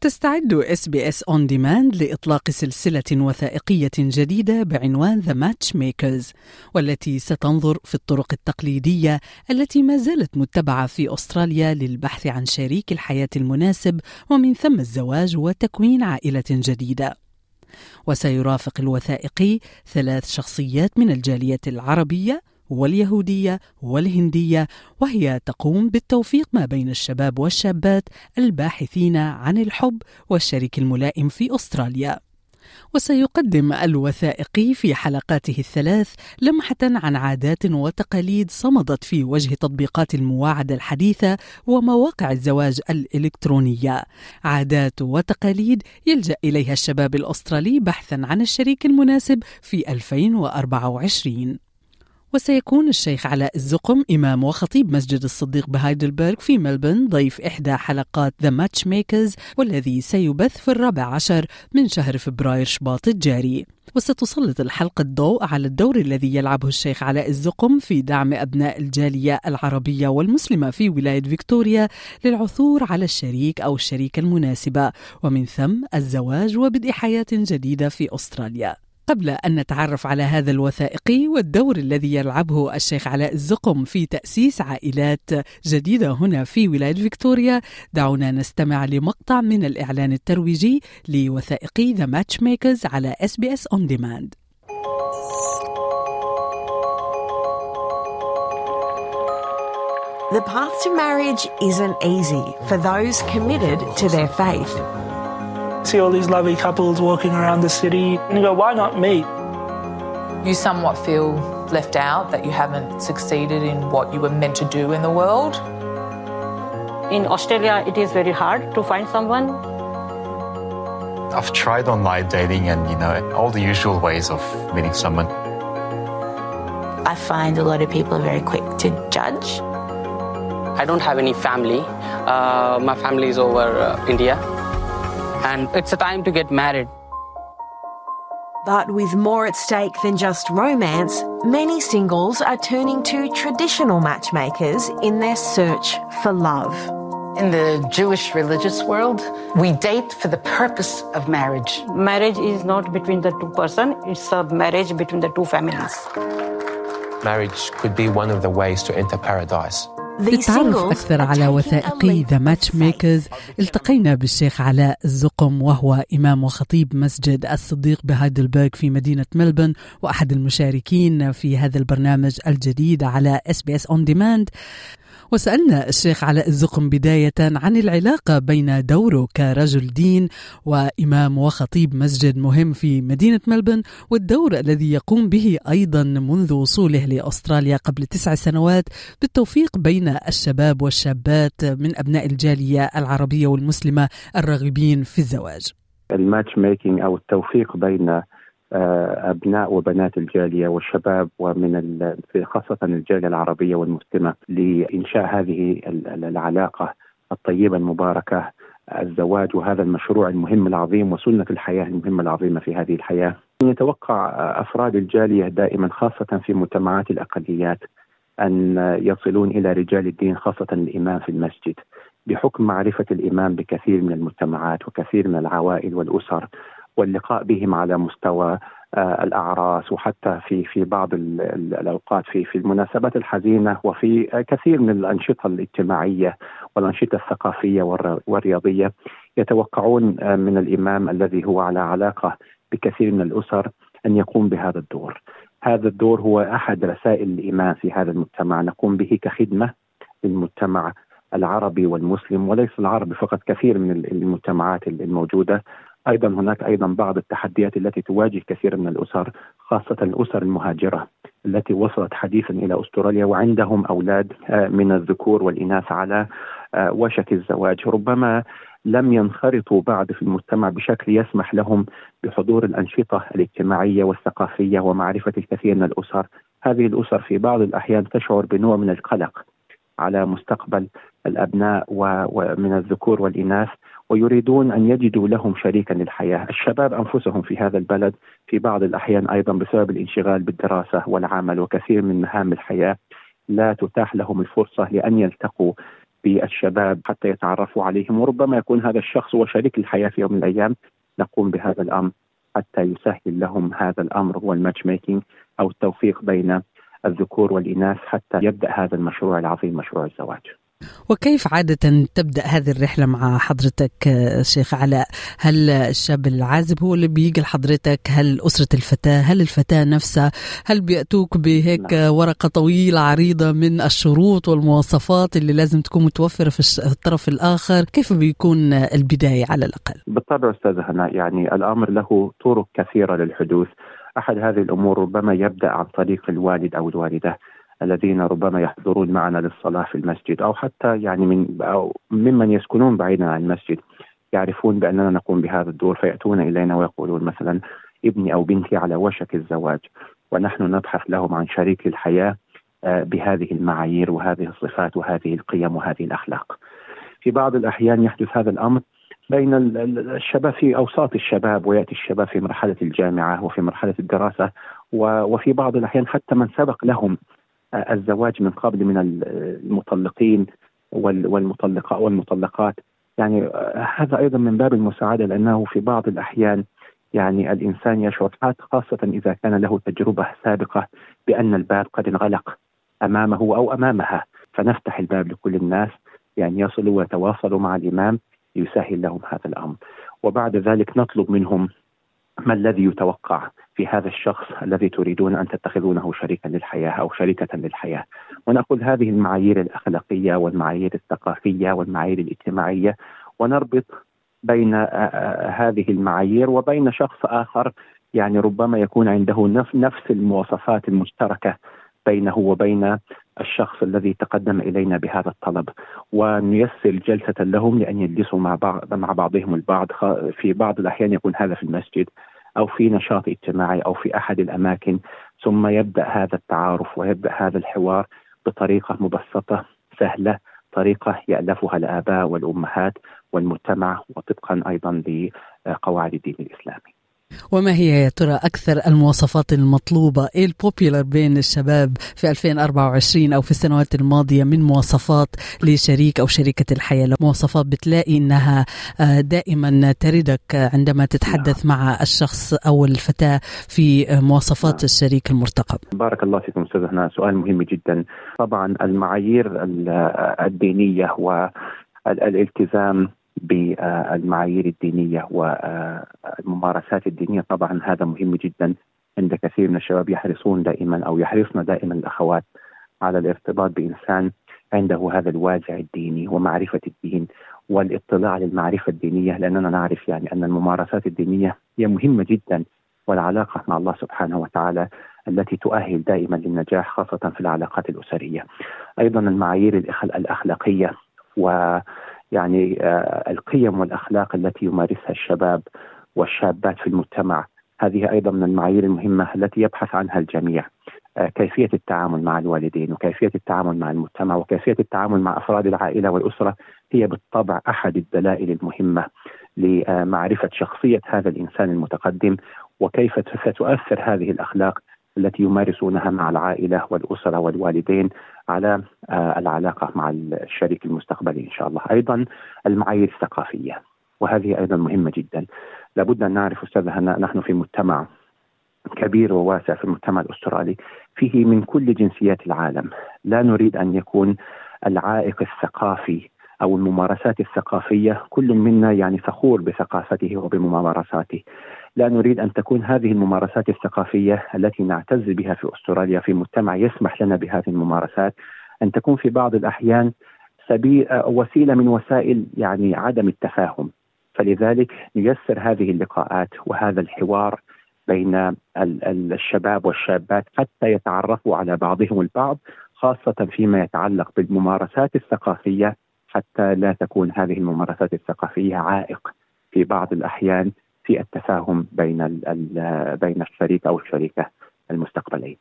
تستعد SBS On Demand لإطلاق سلسلة وثائقية جديدة بعنوان The Matchmakers والتي ستنظر في الطرق التقليدية التي ما زالت متبعة في أستراليا للبحث عن شريك الحياة المناسب ومن ثم الزواج وتكوين عائلة جديدة. وسيرافق الوثائقي ثلاث شخصيات من الجالية العربية واليهودية والهندية وهي تقوم بالتوفيق ما بين الشباب والشابات الباحثين عن الحب والشريك الملائم في أستراليا. وسيقدم الوثائقي في حلقاته الثلاث لمحة عن عادات وتقاليد صمدت في وجه تطبيقات المواعدة الحديثة ومواقع الزواج الإلكترونية. عادات وتقاليد يلجأ إليها الشباب الأسترالي بحثا عن الشريك المناسب في 2024 وسيكون الشيخ علاء الزقم إمام وخطيب مسجد الصديق بهايدلبرغ في ملبن ضيف إحدى حلقات The Matchmakers والذي سيبث في الرابع عشر من شهر فبراير شباط الجاري. وستسلط الحلقة الضوء على الدور الذي يلعبه الشيخ علاء الزقم في دعم أبناء الجالية العربية والمسلمة في ولاية فيكتوريا للعثور على الشريك أو الشريكة المناسبة ومن ثم الزواج وبدء حياة جديدة في أستراليا. قبل أن نتعرف على هذا الوثائقي والدور الذي يلعبه الشيخ علاء الزقم في تأسيس عائلات جديدة هنا في ولاية فيكتوريا دعونا نستمع لمقطع من الإعلان الترويجي لوثائقي The Matchmakers على SBS On Demand The path to marriage isn't easy for those committed to their faith. See all these lovely couples walking around the city, and you go, why not me? You somewhat feel left out that you haven't succeeded in what you were meant to do in the world. In Australia, it is very hard to find someone. I've tried online dating and, you know, all the usual ways of meeting someone. I find a lot of people are very quick to judge. I don't have any family. Uh, my family is over uh, India and it's a time to get married. But with more at stake than just romance, many singles are turning to traditional matchmakers in their search for love. In the Jewish religious world, we date for the purpose of marriage. Marriage is not between the two person, it's a marriage between the two families. Marriage could be one of the ways to enter paradise. للتعرف أكثر على وثائقي ذا ماتش ميكرز التقينا بالشيخ علاء الزقم وهو إمام وخطيب مسجد الصديق بهايدلبرغ في مدينة ملبن وأحد المشاركين في هذا البرنامج الجديد على SBS On Demand وسألنا الشيخ علاء الزقم بداية عن العلاقة بين دوره كرجل دين وإمام وخطيب مسجد مهم في مدينة ملبن والدور الذي يقوم به أيضا منذ وصوله لأستراليا قبل تسع سنوات بالتوفيق بين الشباب والشابات من أبناء الجالية العربية والمسلمة الراغبين في الزواج. الماتش ميكينج أو التوفيق بين أبناء وبنات الجالية والشباب ومن خاصة الجالية العربية والمسلمة لإنشاء هذه العلاقة الطيبة المباركة الزواج وهذا المشروع المهم العظيم وسنة الحياة المهمة العظيمة في هذه الحياة. يتوقع أفراد الجالية دائما خاصة في مجتمعات الأقليات أن يصلون إلى رجال الدين خاصة الإمام في المسجد بحكم معرفة الإمام بكثير من المجتمعات وكثير من العوائل والأسر واللقاء بهم على مستوى آه، الأعراس وحتى في في بعض الأوقات في في المناسبات الحزينة وفي كثير من الأنشطة الاجتماعية والأنشطة الثقافية والرياضية يتوقعون آه، من الإمام الذي هو على علاقة بكثير من الأسر أن يقوم بهذا الدور. هذا الدور هو أحد رسائل الإيمان في هذا المجتمع نقوم به كخدمة للمجتمع العربي والمسلم وليس العربي فقط كثير من المجتمعات الموجودة أيضا هناك أيضا بعض التحديات التي تواجه كثير من الأسر خاصة الأسر المهاجرة التي وصلت حديثا إلى أستراليا وعندهم أولاد آه، من الذكور والإناث على آه، وشك الزواج. ربما لم ينخرطوا بعد في المجتمع بشكل يسمح لهم بحضور الأنشطة الاجتماعية والثقافية ومعرفة الكثير من الأسر، هذه الأسر في بعض الأحيان تشعر بنوع من القلق على مستقبل الأبناء ومن الذكور والإناث. ويريدون أن يجدوا لهم شريكا للحياة، الشباب أنفسهم في هذا البلد في بعض الأحيان أيضا بسبب الانشغال بالدراسة والعمل وكثير من مهام الحياة لا تتاح لهم الفرصة لأن يلتقوا بالشباب حتى يتعرفوا عليهم. وربما يكون هذا الشخص هو شريك الحياة في يوم من الأيام. نقوم بهذا الأمر حتى يسهل لهم هذا الأمر هو الماتش ميكينج أو التوفيق بين الذكور والإناث حتى يبدأ هذا المشروع العظيم مشروع الزواج. وكيف عادة تبدأ هذه الرحلة مع حضرتك شيخ علاء؟ هل الشاب العازب هو اللي بيجي لحضرتك؟ هل أسرة الفتاة؟ هل الفتاة نفسها؟ هل بيأتوك بهيك نعم. ورقة طويلة عريضة من الشروط والمواصفات اللي لازم تكون متوفرة في الطرف الآخر؟ كيف بيكون البداية على الأقل؟ بالطبع أستاذ هنا يعني الأمر له طرق كثيرة للحدوث. أحد هذه الأمور ربما يبدأ عن طريق الوالد أو الوالدة. الذين ربما يحضرون معنا للصلاة في المسجد أو حتى يعني من أو ممن يسكنون بعيدا عن المسجد يعرفون بأننا نقوم بهذا الدور فيأتون إلينا ويقولون مثلا ابني أو بنتي على وشك الزواج ونحن نبحث لهم عن شريك الحياة آه، بهذه المعايير وهذه الصفات وهذه القيم وهذه الأخلاق. في بعض الأحيان يحدث هذا الأمر بين الشباب في أوساط الشباب ويأتي الشباب في مرحلة الجامعة وفي مرحلة الدراسة وفي بعض الأحيان حتى من سبق لهم الزواج من قبل من المطلقين والمطلقات والمطلقات. يعني هذا أيضا من باب المساعدة لأنه في بعض الأحيان يعني الإنسان يشعر خاصة إذا كان له تجربة سابقة بأن الباب قد انغلق أمامه أو أمامها. فنفتح الباب لكل الناس يعني يصلوا ويتواصلوا مع الإمام ليسهل لهم هذا الأمر. وبعد ذلك نطلب منهم ما الذي يتوقع في هذا الشخص الذي تريدون أن تتخذونه شريكا للحياة أو شريكة للحياة؟ ونأخذ هذه المعايير الأخلاقية والمعايير الثقافية والمعايير الاجتماعية ونربط بين هذه المعايير وبين شخص آخر يعني ربما يكون عنده نفس المواصفات المشتركة بينه وبين الشخص الذي تقدم إلينا بهذا الطلب ونيسر جلسة لهم لأن يجلسوا مع بعض مع بعضهم البعض في بعض الأحيان يكون هذا في المسجد أو في نشاط اجتماعي أو في أحد الأماكن ثم يبدأ هذا التعارف ويبدأ هذا الحوار بطريقة مبسطة سهلة طريقة يألفها الآباء والأمهات والمجتمع وطبقا أيضا لقواعد الدين الإسلامي. وما هي يا ترى أكثر المواصفات المطلوبة؟ البوبيلر بين الشباب في 2024 أو في السنوات الماضية من مواصفات لشريك أو شريكة الحياة؟ مواصفات بتلاقي إنها آه، دائما تردك عندما تتحدث نعم. مع الشخص أو الفتاة في مواصفات نعم. الشريك المرتقب. بارك الله فيكم أستاذ هنا سؤال مهم جدا. طبعا المعايير الدينية والالتزام بالمعايير الدينية والممارسات الدينية طبعا هذا مهم جدا عند كثير من الشباب يحرصون دائما أو يحرصن دائما الأخوات على الارتباط بإنسان عنده هذا الوازع الديني ومعرفة الدين والاطلاع على المعرفه الدينية لأننا نعرف يعني أن الممارسات الدينية هي مهمة جدا والعلاقة مع الله سبحانه وتعالى التي تؤهل دائما للنجاح خاصة في العلاقات الأسرية. أيضا المعايير الأخلاقية و يعني آه، القيم والأخلاق التي يمارسها الشباب والشابات في المجتمع. هذه أيضا من المعايير المهمة التي يبحث عنها الجميع. آه، كيفية التعامل مع الوالدين وكيفية التعامل مع المجتمع وكيفية التعامل مع أفراد العائلة والأسرة هي بالطبع أحد الدلائل المهمة لمعرفة شخصية هذا الإنسان المتقدم وكيف ستؤثر هذه الأخلاق التي يمارسونها مع العائلة والأسرة والوالدين على آه، العلاقة مع الشريك المستقبلي إن شاء الله، أيضا المعايير الثقافية وهذه أيضا مهمة جدا. لابد أن نعرف أستاذ هناء نحن في مجتمع كبير وواسع في المجتمع الأسترالي فيه من كل جنسيات العالم، لا نريد أن يكون العائق الثقافي أو الممارسات الثقافية كل منا يعني فخور بثقافته وبممارساته. لا نريد أن تكون هذه الممارسات الثقافية التي نعتز بها في أستراليا في مجتمع يسمح لنا بهذه الممارسات. أن تكون في بعض الأحيان سبيل وسيلة من وسائل يعني عدم التفاهم. فلذلك نيسر هذه اللقاءات وهذا الحوار بين الشباب والشابات حتى يتعرفوا على بعضهم البعض خاصة فيما يتعلق بالممارسات الثقافية حتى لا تكون هذه الممارسات الثقافية عائق في بعض الأحيان. في التفاهم بين بين الشريك أو الشريكة المستقبلين.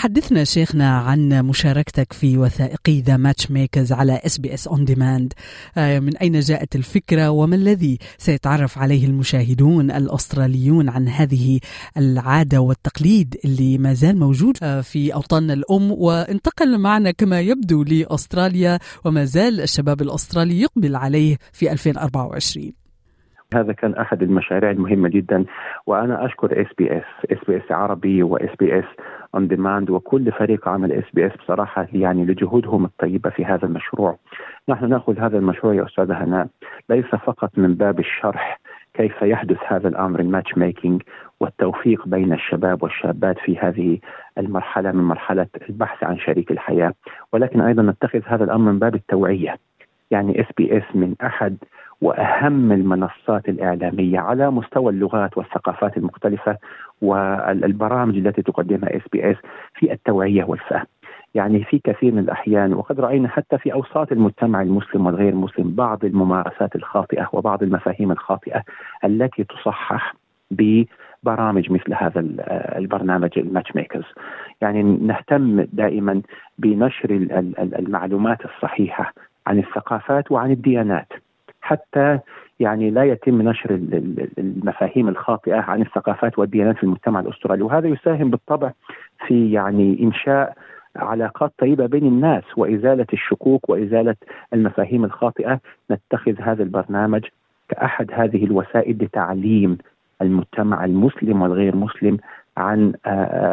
حدثنا شيخنا عن مشاركتك في وثائقي The Matchmakers على SBS On Demand من أين جاءت الفكرة وما الذي سيتعرف عليه المشاهدون الأستراليون عن هذه العادة والتقليد اللي ما زال موجود؟ آه، في اوطاننا الأم وانتقل معنا كما يبدو لأستراليا وما زال الشباب الأسترالي يقبل عليه في 2024 هذا كان أحد المشاريع المهمة جدا وأنا أشكر إس بي إس إس بي إس عربي واس بي إس اون ديماند وكل فريق عمل SBS بصراحة يعني لجهودهم الطيبة في هذا المشروع. نحن نأخذ هذا المشروع يا أستاذة هناء ليس فقط من باب الشرح كيف يحدث هذا الأمر ال matchmaking والتوفيق بين الشباب والشابات في هذه المرحلة من مرحلة البحث عن شريك الحياة ولكن أيضا نتخذ هذا الأمر من باب التوعية. يعني SBS من أحد وأهم المنصات الإعلامية على مستوى اللغات والثقافات المختلفة والبرامج التي تقدمها SBS في التوعية والفهم. يعني في كثير من الأحيان وقد رأينا حتى في أوساط المجتمع المسلم والغير المسلم بعض الممارسات الخاطئة وبعض المفاهيم الخاطئة التي تصحح ببرامج مثل هذا البرنامج الماتش ميكرز يعني نهتم دائما بنشر المعلومات الصحيحة عن الثقافات وعن الديانات. حتى يعني لا يتم نشر المفاهيم الخاطئة عن الثقافات والديانات في المجتمع الأسترالي. وهذا يساهم بالطبع في يعني إنشاء علاقات طيبة بين الناس وإزالة الشكوك وإزالة المفاهيم الخاطئة. نتخذ هذا البرنامج كأحد هذه الوسائل لتعليم المجتمع المسلم والغير مسلم عن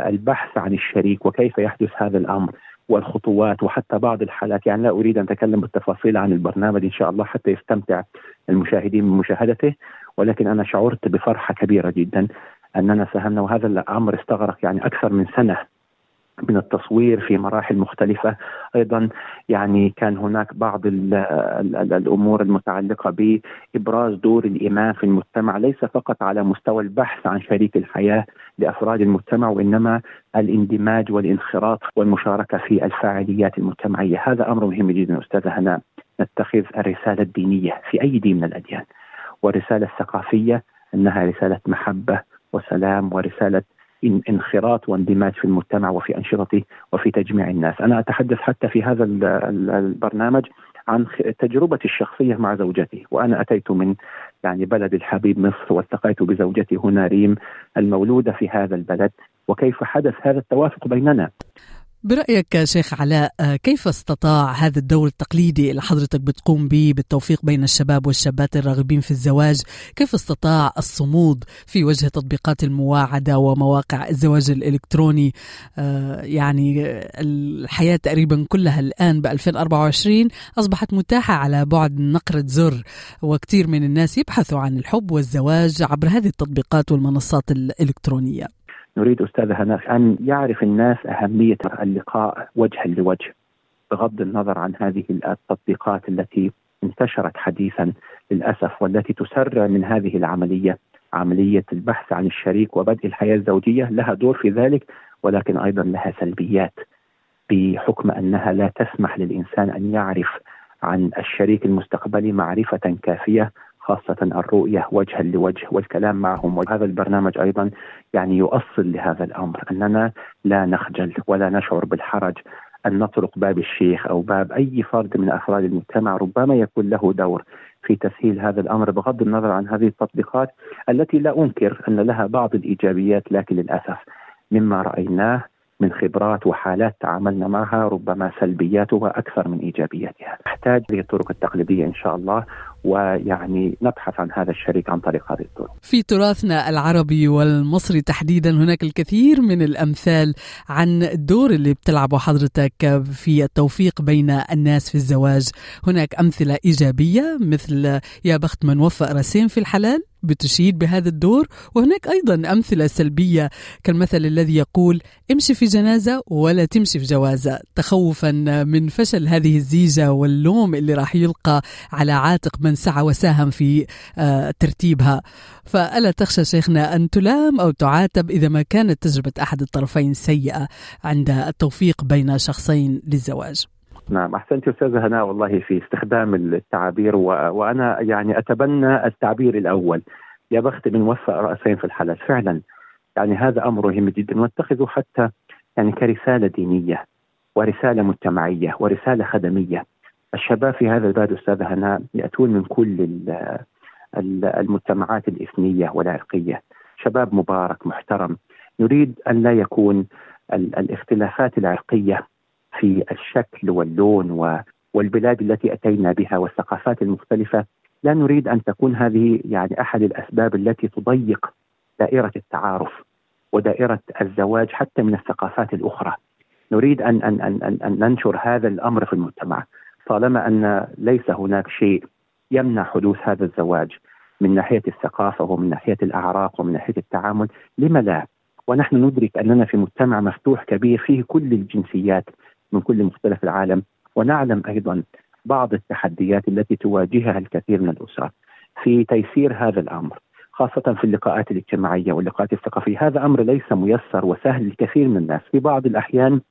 البحث عن الشريك وكيف يحدث هذا الأمر. والخطوات وحتى بعض الحالات. يعني لا أريد أن أتكلم بالتفاصيل عن البرنامج إن شاء الله حتى يستمتع المشاهدين بمشاهدته ولكن أنا شعرت بفرحة كبيرة جدا أننا ساهمنا وهذا الأمر استغرق يعني أكثر من سنة. من التصوير في مراحل مختلفة. أيضا يعني كان هناك بعض ال ال ال الأمور المتعلقة بإبراز دور الإمام في المجتمع ليس فقط على مستوى البحث عن شريك الحياة لأفراد المجتمع وإنما الاندماج والانخراط والمشاركة في الفاعليات المجتمعية. هذا أمر مهم جدا أستاذة هناء نتخذ الرسالة الدينية في أي دين من الأديان. والرسالة الثقافية أنها رسالة محبة وسلام ورسالة انخراط واندماج في المجتمع وفي أنشطته وفي تجميع الناس، أنا أتحدث حتى في هذا البرنامج عن تجربتي الشخصية مع زوجتي، وأنا أتيت من يعني بلد الحبيب مصر والتقيت بزوجتي هنا ريم المولودة في هذا البلد وكيف حدث هذا التوافق بيننا. برأيك شيخ علاء كيف استطاع هذا الدور التقليدي اللي حضرتك بتقوم به بالتوفيق بين الشباب والشابات الراغبين في الزواج؟ كيف استطاع الصمود في وجه تطبيقات المواعدة ومواقع الزواج الإلكتروني؟ يعني الحياة تقريبا كلها الآن ب 2024 أصبحت متاحة على بعد نقرة زر وكثير من الناس يبحثوا عن الحب والزواج عبر هذه التطبيقات والمنصات الإلكترونية. نريد أستاذ هناء أن يعرف الناس أهمية اللقاء وجها لوجه بغض النظر عن هذه التطبيقات التي انتشرت حديثا للأسف والتي تسرع من هذه العملية عملية البحث عن الشريك وبدء الحياة الزوجية لها دور في ذلك ولكن أيضا لها سلبيات بحكم أنها لا تسمح للإنسان أن يعرف عن الشريك المستقبلي معرفة كافية خاصة الرؤية وجها لوجه والكلام معهم. وهذا البرنامج أيضا يعني يؤصل لهذا الأمر أننا لا نخجل ولا نشعر بالحرج أن نطرق باب الشيخ أو باب أي فرد من أفراد المجتمع. ربما يكون له دور في تسهيل هذا الأمر بغض النظر عن هذه التطبيقات التي لا أنكر أن لها بعض الإيجابيات لكن للأسف مما رأيناه من خبرات وحالات تعاملنا معها ربما سلبياتها أكثر من إيجابياتها، نحتاج للطرق التقليدية إن شاء الله ويعني نبحث عن هذا الشريك عن طريق هذه الطرق. في تراثنا العربي والمصري تحديدا هناك الكثير من الأمثال عن الدور اللي بتلعبه حضرتك في التوفيق بين الناس في الزواج، هناك أمثلة إيجابية مثل يا بخت من وفق راسين في الحلال بتشيد بهذا الدور. وهناك أيضا أمثلة سلبية كالمثل الذي يقول امشي في جنازة ولا تمشي في جوازة. تخوفا من فشل هذه الزيجة واللوم اللي راح يلقى على عاتق من سعى وساهم في آه، ترتيبها. فألا تخشى شيخنا أن تلام أو تعاتب إذا ما كانت تجربة أحد الطرفين سيئة عند التوفيق بين شخصين للزواج. نعم أحسنت أستاذة هناء والله في استخدام التعابير و... وأنا يعني أتبنى التعبير الأول. يا بخت من وفق رأسين في الحلال فعلا يعني هذا أمر مهم جدا. واتخذه حتى يعني كرسالة دينية ورسالة مجتمعية ورسالة خدمية. الشباب في هذا البلد أستاذة هناء يأتون من كل المجتمعات الإثنية والعرقية. شباب مبارك محترم. نريد أن لا يكون الاختلافات العرقية في الشكل واللون والبلاد التي أتينا بها والثقافات المختلفة لا نريد أن تكون هذه يعني أحد الأسباب التي تضيق دائرة التعارف ودائرة الزواج حتى من الثقافات الأخرى. نريد ان ان ان أن ننشر هذا الأمر في المجتمع طالما أن ليس هناك شيء يمنع حدوث هذا الزواج من ناحية الثقافة ومن ناحية الأعراق ومن ناحية التعامل لما لا؟ ونحن ندرك أننا في مجتمع مفتوح كبير فيه كل الجنسيات من كل مختلف العالم. ونعلم أيضا بعض التحديات التي تواجهها الكثير من الأسر في تيسير هذا الأمر خاصة في اللقاءات الاجتماعية واللقاءات الثقافية. هذا أمر ليس ميسر وسهل للكثير من الناس. في بعض الأحيان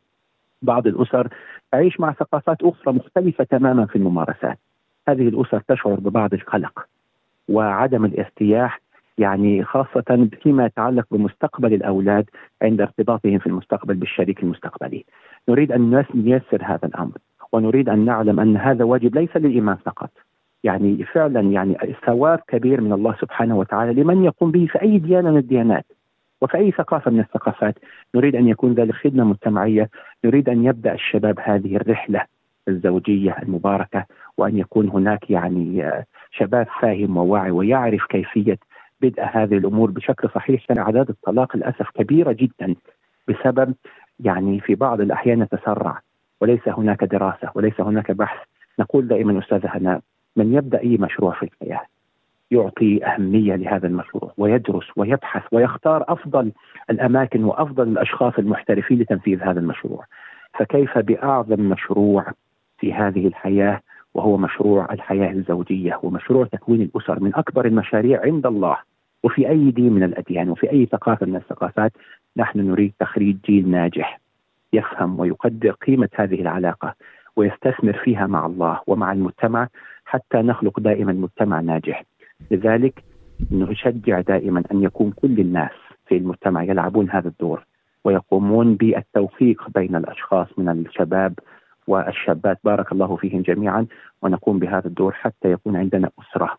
بعض الأسر تعيش مع ثقافات أخرى مختلفة تماما في الممارسات. هذه الأسر تشعر ببعض القلق وعدم الارتياح يعني خاصة فيما يتعلق بمستقبل الأولاد عند ارتباطهم في المستقبل بالشريك المستقبلي. نريد أن نيسر هذا الأمر ونريد أن نعلم أن هذا واجب ليس للإيمان فقط. يعني فعلا يعني ثواب كبير من الله سبحانه وتعالى لمن يقوم به في أي ديانة من الديانات وفي أي ثقافة من الثقافات. نريد أن يكون ذلك خدمة مجتمعية. نريد أن يبدأ الشباب هذه الرحلة الزوجية المباركة وأن يكون هناك يعني شباب فاهم وواعي ويعرف كيفية بدء هذه الأمور بشكل صحيح. كان أعداد الطلاق للأسف كبيرة جدا بسبب يعني في بعض الأحيان نتسرع وليس هناك دراسة وليس هناك بحث. نقول دائما أستاذة هناء من يبدأ أي مشروع في الحياة يعطي أهمية لهذا المشروع ويدرس ويبحث ويختار أفضل الأماكن وأفضل الأشخاص المحترفين لتنفيذ هذا المشروع. فكيف بأعظم مشروع في هذه الحياة وهو مشروع الحياة الزوجية ومشروع تكوين الأسر من أكبر المشاريع عند الله. وفي أي دين من الأديان وفي أي ثقافة من الثقافات نحن نريد تخريج جيل ناجح يفهم ويقدر قيمة هذه العلاقة ويستثمر فيها مع الله ومع المجتمع حتى نخلق دائما مجتمع ناجح. لذلك نشجع دائما أن يكون كل الناس في المجتمع يلعبون هذا الدور ويقومون بالتوفيق بين الأشخاص من الشباب والشابات بارك الله فيهم جميعا ونقوم بهذا الدور حتى يكون عندنا أسرة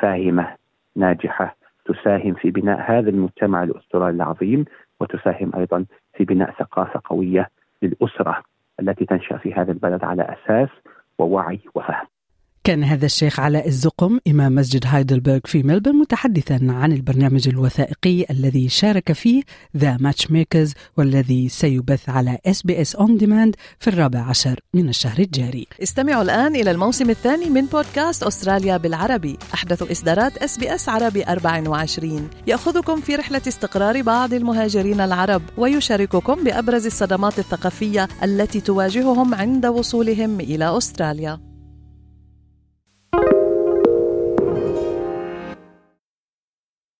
فاهمة ناجحة تساهم في بناء هذا المجتمع الاسترالي العظيم وتساهم أيضا في بناء ثقافة قوية للأسرة التي تنشأ في هذا البلد على أساس ووعي وفهم. كان هذا الشيخ علاء الزقم إمام مسجد هايدلبرغ في ملبورن متحدثا عن البرنامج الوثائقي الذي شارك فيه The Matchmakers والذي سيبث على SBS On Demand في الرابع عشر من الشهر الجاري. استمعوا الآن إلى الموسم الثاني من بودكاست أستراليا بالعربي أحدث إصدارات SBS عربي 24 يأخذكم في رحلة استقرار بعض المهاجرين العرب ويشارككم بأبرز الصدمات الثقافية التي تواجههم عند وصولهم إلى أستراليا.